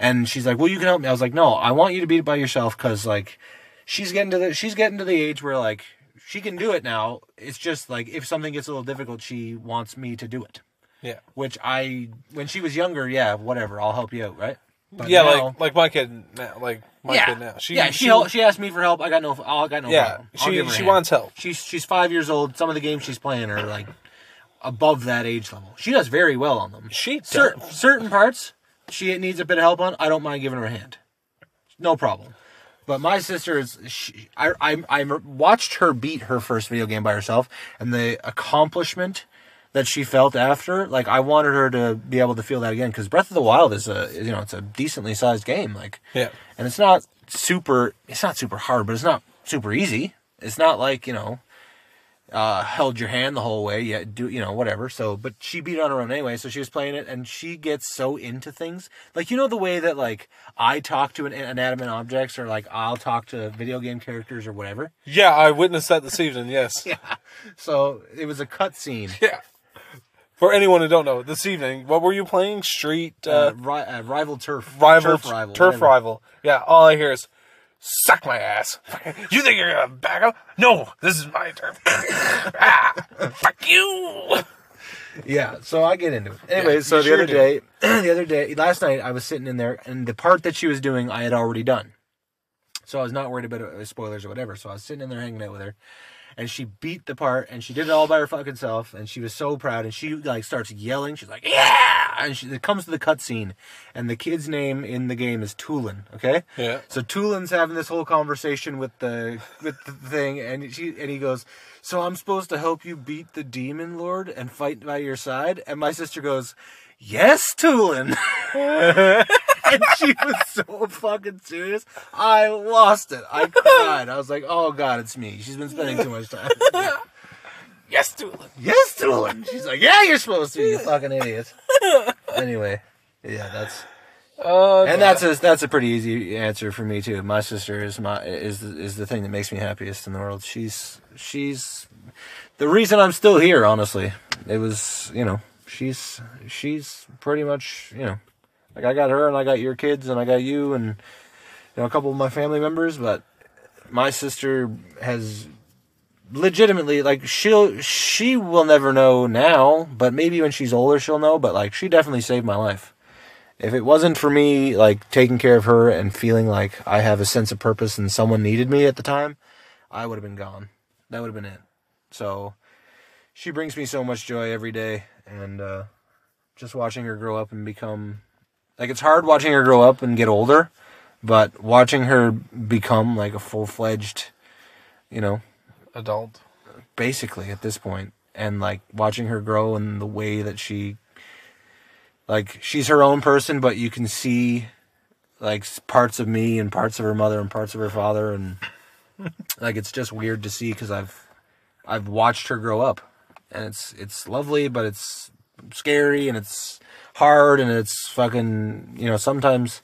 And she's like, well, you can help me. I was like, no, I want you to beat it by yourself because like, she's getting to the, she's getting to the age where like she can do it now. It's just like if something gets a little difficult, she wants me to do it. Yeah. Which I, when she was younger, yeah, whatever, I'll help you out, right? But yeah, now- like like my kid now. Like my yeah, kid now. She, yeah, she, hel- she asked me for help. I got no, I got no Yeah, she- give her a she wants help. She's she's five years old. Some of the games she's playing are like above that age level. She does very well on them. She Cer- does. certain parts she needs a bit of help on. I don't mind giving her a hand. No problem. But my sister is. She, I, I I watched her beat her first video game by herself, and the accomplishment that she felt after, like I wanted her to be able to feel that again. Because Breath of the Wild is a you know it's a decently sized game, like Yeah. and it's not super. It's not super hard, but it's not super easy. It's not like you know uh, held your hand the whole way. Yeah, do you know whatever. So, but she beat it on her own anyway. So she was playing it, and she gets so into things. Like you know the way that like I talk to an inanimate objects, or like I'll talk to video game characters or whatever. Yeah, I witnessed that this evening. Yes. Yeah. So it was a cut scene. Yeah. For anyone who don't know, this evening, what were you playing? Street Uh, uh, ri- uh, rival turf, rival, turf rival, turf whatever. rival. Yeah, all I hear is "suck my ass." You think you're gonna back up? No, this is my turf. ah, fuck you. Yeah, so I get into it. Anyway, Yeah, so the sure other do. day, the other day, last night, I was sitting in there, and the part that she was doing, I had already done. So I was not worried about uh, spoilers or whatever. So I was sitting in there hanging out with her, and she beat the part, and she did it all by her fucking self, and she was so proud, and she like starts yelling. She's like, "Yeah!" And she, it comes to the cutscene, and the kid's name in the game is Tulin. Okay. Yeah. So Tulin's having this whole conversation with the with the thing, and she and he goes, "So I'm supposed to help you beat the demon lord and fight by your side?" And my sister goes, "Yes, Tulin." and she was so fucking serious. I lost it. I cried. I was like, "Oh God, it's me." She's been spending too much time. Yes, Tulin. yes, Tulin. She's like, "Yeah, you're supposed to. You fucking idiot." Anyway, yeah, that's. Uh, And that's a that's a pretty easy answer for me too. My sister is my is the, is the thing that makes me happiest in the world. She's she's the reason I'm still here. Honestly, it was you know she's she's pretty much you know like I got her and I got your kids and I got you and you know a couple of my family members, but my sister has legitimately like she'll she will never know now, but maybe when she's older she'll know. But like she definitely saved my life if it wasn't for me like taking care of her and feeling like I have a sense of purpose and someone needed me at the time, I would have been gone. That would have been it. So she brings me so much joy every day and uh just watching her grow up and become like it's hard watching her grow up and get older, but watching her become like a full-fledged, you know, Adult. basically at this point and like watching her grow and the way that she like she's her own person but you can see like parts of me and parts of her mother and parts of her father and like it's just weird to see cuz I've I've watched her grow up and it's it's lovely but it's scary and it's hard and it's fucking you know sometimes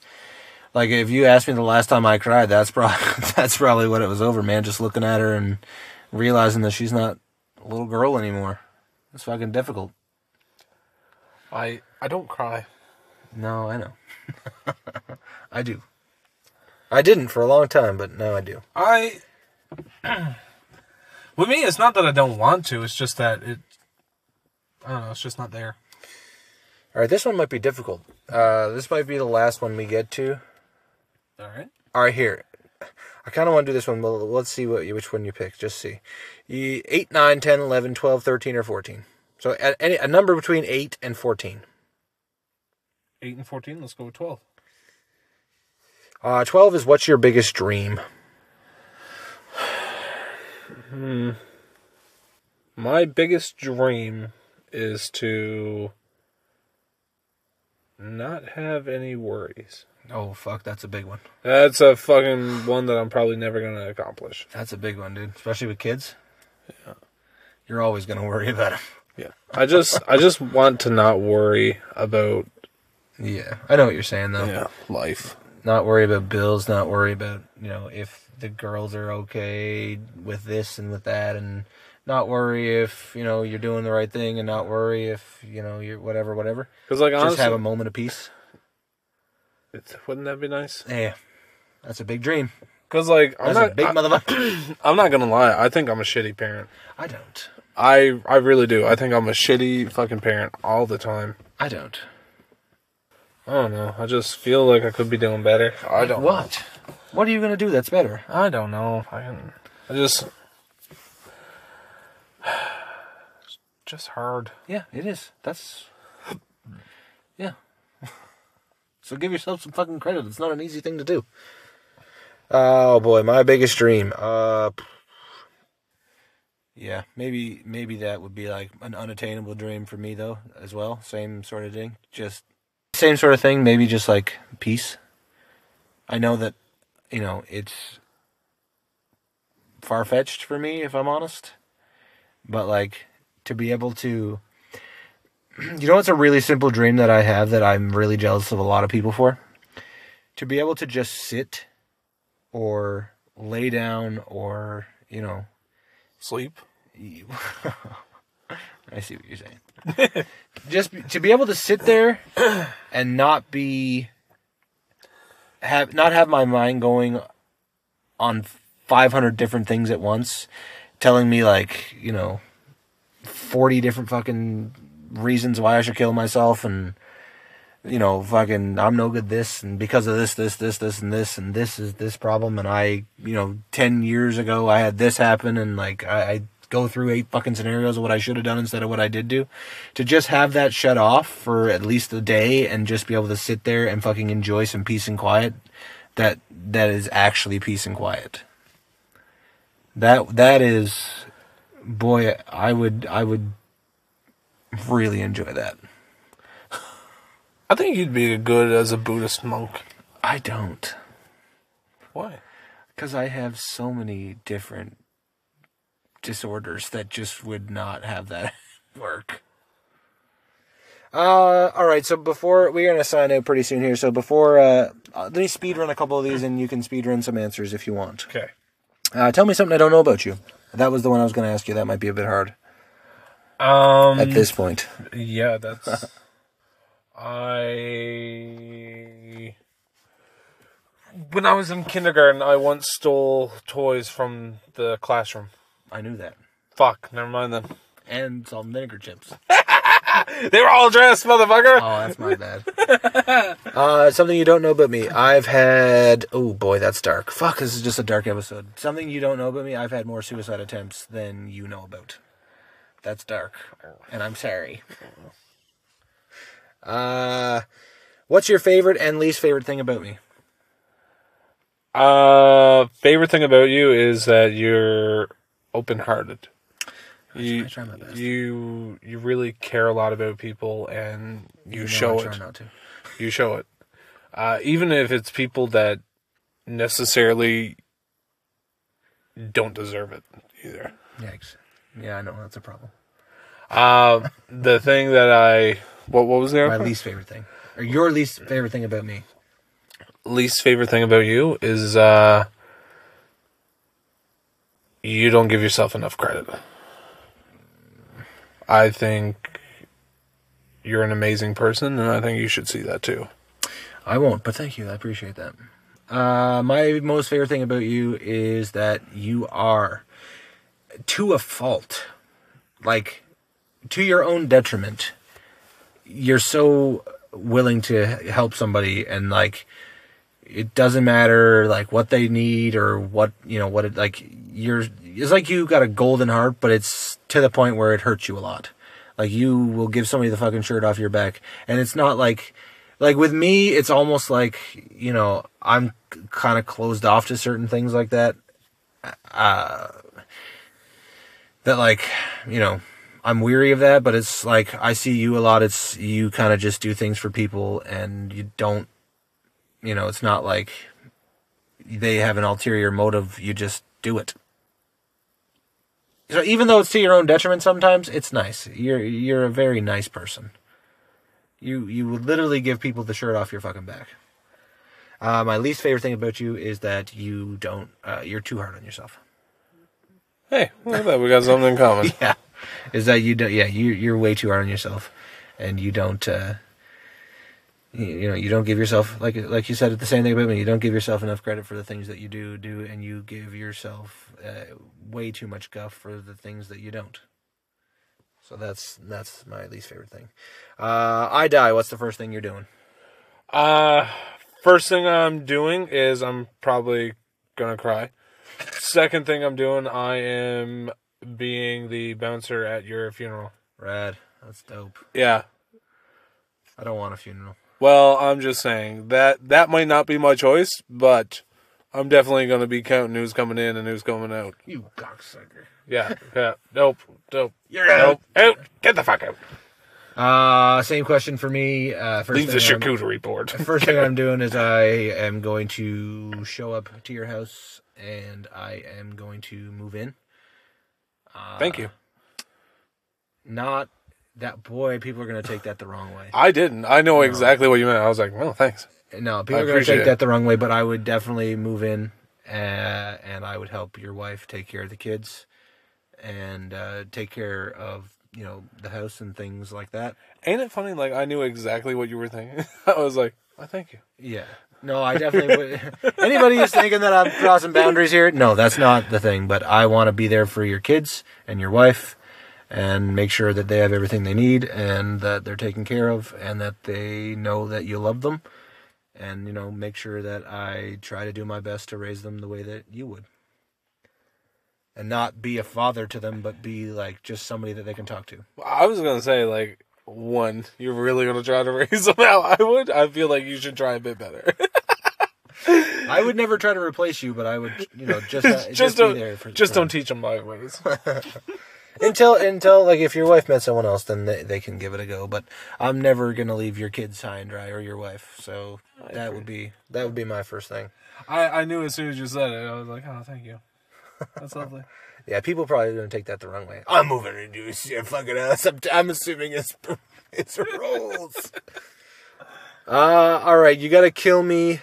like if you asked me the last time I cried that's probably that's probably what it was over man just looking at her and realizing that she's not a little girl anymore. It's fucking difficult. I I don't cry. No, I know. I do. I didn't for a long time, but now I do. I with me, it's not that I don't want to. It's just that it. I don't know. It's just not there. All right, this one might be difficult. Uh, this might be the last one we get to. All right. All right, here. I kind of want to do this one. Well, let's see what you, which one you pick. Just see. You, 8, 9, 10, 11, 12, 13, or 14. So a, any, a number between 8 and 14. Eight and fourteen. Let's go with twelve. Uh, 12 is what's your biggest dream? Hmm. My biggest dream is to not have any worries. Oh, fuck, that's a big one. That's a fucking one that I'm probably never gonna accomplish. That's a big one, dude. Especially with kids. Yeah. You're always going to worry about them. Yeah. I just I just want to not worry about Yeah. I know what you're saying, though. yeah life. Not worry about bills, not worry about, you know, if the girls are okay with this and with that, and not worry if, you know, you're doing the right thing, and not worry if, you know, you're whatever, whatever. Because like honestly, Just have a moment of peace. it's, wouldn't that be nice? Yeah. That's a big dream. Because like I'm That's not a big I, motherfucker. I'm not gonna lie. I think I'm a shitty parent. I don't. I I really do. I think I'm a shitty fucking parent all the time. I don't. I don't know. I just feel like I could be doing better. I don't. What? What are you going to do that's better? I don't know. I can. I just. It's just hard. Yeah, it is. That's yeah. so give yourself some fucking credit. It's not an easy thing to do. Oh boy, my biggest dream. Uh Yeah, maybe maybe that would be like an unattainable dream for me though as well. Same sort of thing. Just same sort of thing, maybe just like peace. I know that you know, it's far fetched for me if I'm honest. But like to be able to you know it's a really simple dream that I have that I'm really jealous of a lot of people for? To be able to just sit or lay down or, you know, Sleep. I see what you're saying. just be, to be able to sit there and not be have not have my mind going on 500 different things at once telling me like, you know, 40 different fucking reasons why I should kill myself and you know, fucking I'm no good this and because of this this this this and this and this is this problem and I, you know, 10 years ago I had this happen and like I, I go through eight fucking scenarios of what I should have done instead of what I did do. To just have that shut off for at least a day and just be able to sit there and fucking enjoy some peace and quiet that that is actually peace and quiet. That that is boy, I would I would really enjoy that. I think you'd be good as a Buddhist monk. I don't. Why? Because I have so many different disorders that just would not have that work. Uh, all right. So before we're gonna sign out pretty soon here. So before, uh, uh, let me speed run a couple of these, and you can speed run some answers if you want. Okay. Uh, tell me something I don't know about you. That was the one I was gonna ask you. That might be a bit hard Um. at this point. Yeah, that's. I. When I was in kindergarten, I once stole toys from the classroom. I knew that. Fuck, never mind then. And some vinegar chips. they were all dressed, motherfucker. Oh, that's my bad. uh, something you don't know about me. I've had. Oh boy, that's dark. Fuck, this is just a dark episode. Something you don't know about me. I've had more suicide attempts than you know about. That's dark, and I'm sorry. Uh, what's your favorite and least favorite thing about me? Uh, favorite thing about you is that you're You, try my best. you you really care a lot about people, and you No, show I try it. not to. You show it. Uh, even if it's people that necessarily don't deserve it either. Yikes. Yeah, I know that's a problem. Uh, the thing that I what what was the My other least favorite thing, or your least favorite thing about me. least favorite thing about you is uh, you don't give yourself enough credit. I think you're an amazing person, and I think you should see that too. I won't, but thank you. I appreciate that. Uh, my most favorite thing about you is that you are, to a fault, like to your own detriment, you're so willing to help somebody and like it doesn't matter like what they need or what you know what it like you're it's like you got a golden heart but it's to the point where it hurts you a lot. Like you will give somebody the fucking shirt off your back. And it's not like like with me it's almost like you know i'm kind of closed off to certain things like that. Uh that like you know i'm weary of that but it's like i see you a lot. It's you kind of just do things for people and you don't you know it's not like they have an ulterior motive you just do it. So even though it's to your own detriment sometimes it's nice. You're you're a very nice person. You you would literally give people the shirt off your fucking back. Uh, my least favorite thing about you is that you don't uh, you're too hard on yourself. Hey, look at that. We got something in common. yeah. Is that you don't yeah you you're way too hard on yourself. And you don't uh you, you know you don't give yourself like like you said the same thing about me. You don't give yourself enough credit for the things that you do do and you give yourself uh, way too much guff for the things that you don't. So that's that's my least favorite thing. Uh i die. What's the first thing you're doing? Uh, first thing I'm doing is I'm probably gonna cry. Second thing I'm doing, I am being the bouncer at your funeral. rad. That's dope. Yeah. i don't want a funeral Well, I'm just saying that that might not be my choice, but I'm definitely gonna be counting who's coming in and who's coming out. you cocksucker Yeah. Yeah. Nope. Nope. you're Nope. Out. Get the fuck out. uh same question for me uh first Leave the thing I'm- charcuterie board. First thing I'm doing is I am going to show up to your house and I am going to move in. Uh, Thank you. Not that boy. People are going to take that the wrong way. I didn't. I know exactly what you meant. I was like, well, thanks. No, people I are going to appreciate take it. that the wrong way. But I would definitely move in, uh, and I would help your wife take care of the kids, and uh, take care of you know the house and things like that. Ain't it funny? Like I knew exactly what you were thinking. I was like, I thank you. Yeah. No, I definitely would. Anybody who's thinking that I'm crossing boundaries here, no, that's not the thing. But I want to be there for your kids and your wife and make sure that they have everything they need and that they're taken care of and that they know that you love them. And, you know, make sure that I try to do my best to raise them the way that you would. And not be a father to them, but be like just somebody that they can talk to. I was gonna say like one, you're really gonna try to raise them out. I would. I feel like you should try a bit better. I would never try to replace you, but I would, you know, just, uh, just, just don't. there for just don't teach them my ways. Until until like if your wife met someone else then they, they can give it a go but i'm never gonna leave your kids high and dry or your wife so that would be that would be my first thing I I knew as soon as you said it. I was like, oh, thank you. That's lovely. yeah people probably gonna take that the wrong way i'm moving into a shit fucking house i'm, I'm assuming it's it's rolls uh all right you gotta kill me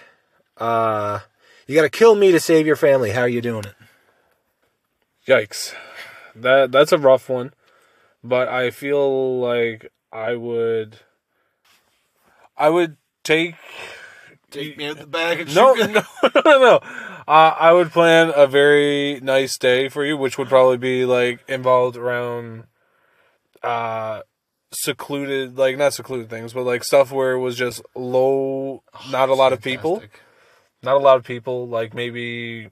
uh you gotta kill me to save your family how are you doing it Yikes. That that's a rough one. But I feel like I would I would take take me out the and no, shoot no, no, no. Uh, I would plan a very nice day for you, which would probably be like involved around uh, secluded, like not secluded things, but like stuff where it was just low, not a lot of people, not a lot of people, like maybe,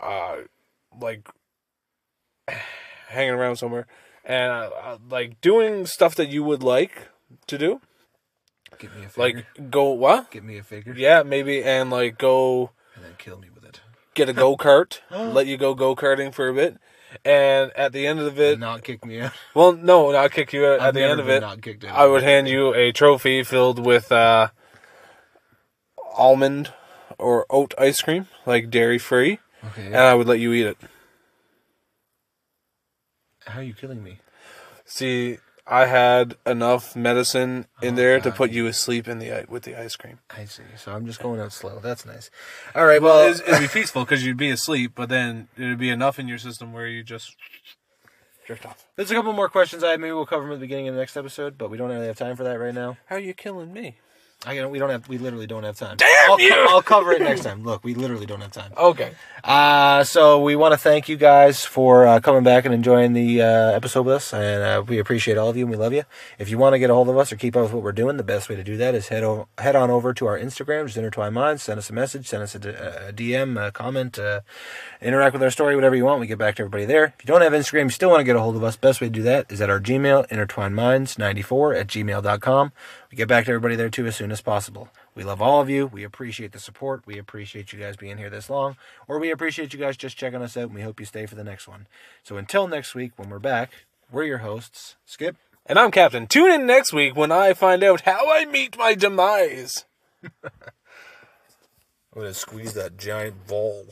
uh, like hanging around somewhere, and uh, uh, like doing stuff that you would like to do, Get me a figure. like go what? get me a figure. Yeah, maybe, and like go And then kill me with it. get a go kart, let you go go karting for a bit, and at the end of it, And not kick me out. well, no, not kick you out. I've At the end of it, not kicked out. I would hand you a trophy filled with uh, almond or oat ice cream, like dairy free, Okay. and I would let you eat it. How are you killing me? See, I had enough medicine in oh, there to put you asleep in the with the ice cream. I see. So I'm just going out slow. That's nice. All right. Well, it'd, it'd be peaceful because you'd be asleep, but then it'd be enough in your system where you just drift off. there's a couple more questions I had maybe we'll cover them at the beginning of the next episode, but we don't really have time for that right now. How are you killing me? I don't, we don't have. We literally don't have time. Damn I'll, you! I'll cover it next time. Look, we literally don't have time. Okay. Uh, so we want to thank you guys for uh, coming back and enjoying the uh, episode with us, and uh, we appreciate all of you and we love you. If you want to get a hold of us or keep up with what we're doing, the best way to do that is head o- head on over to our Instagram, just intertwine minds, send us a message, send us a, d- a DM, a comment, uh, interact with our story, whatever you want. We get back to everybody there. If you don't have Instagram, you still want to get a hold of us, best way to do that is at our Gmail, intertwineminds94 at gmail.com. We get back to everybody there too as soon as possible. We love all of you. We appreciate the support. We appreciate you guys being here this long, or we appreciate you guys just checking us out, and we hope you stay for the next one. So until next week, when we're back, we're your hosts, Skip. And I'm Captain. Tune in next week when I find out how I meet my demise. I'm gonna squeeze that giant ball.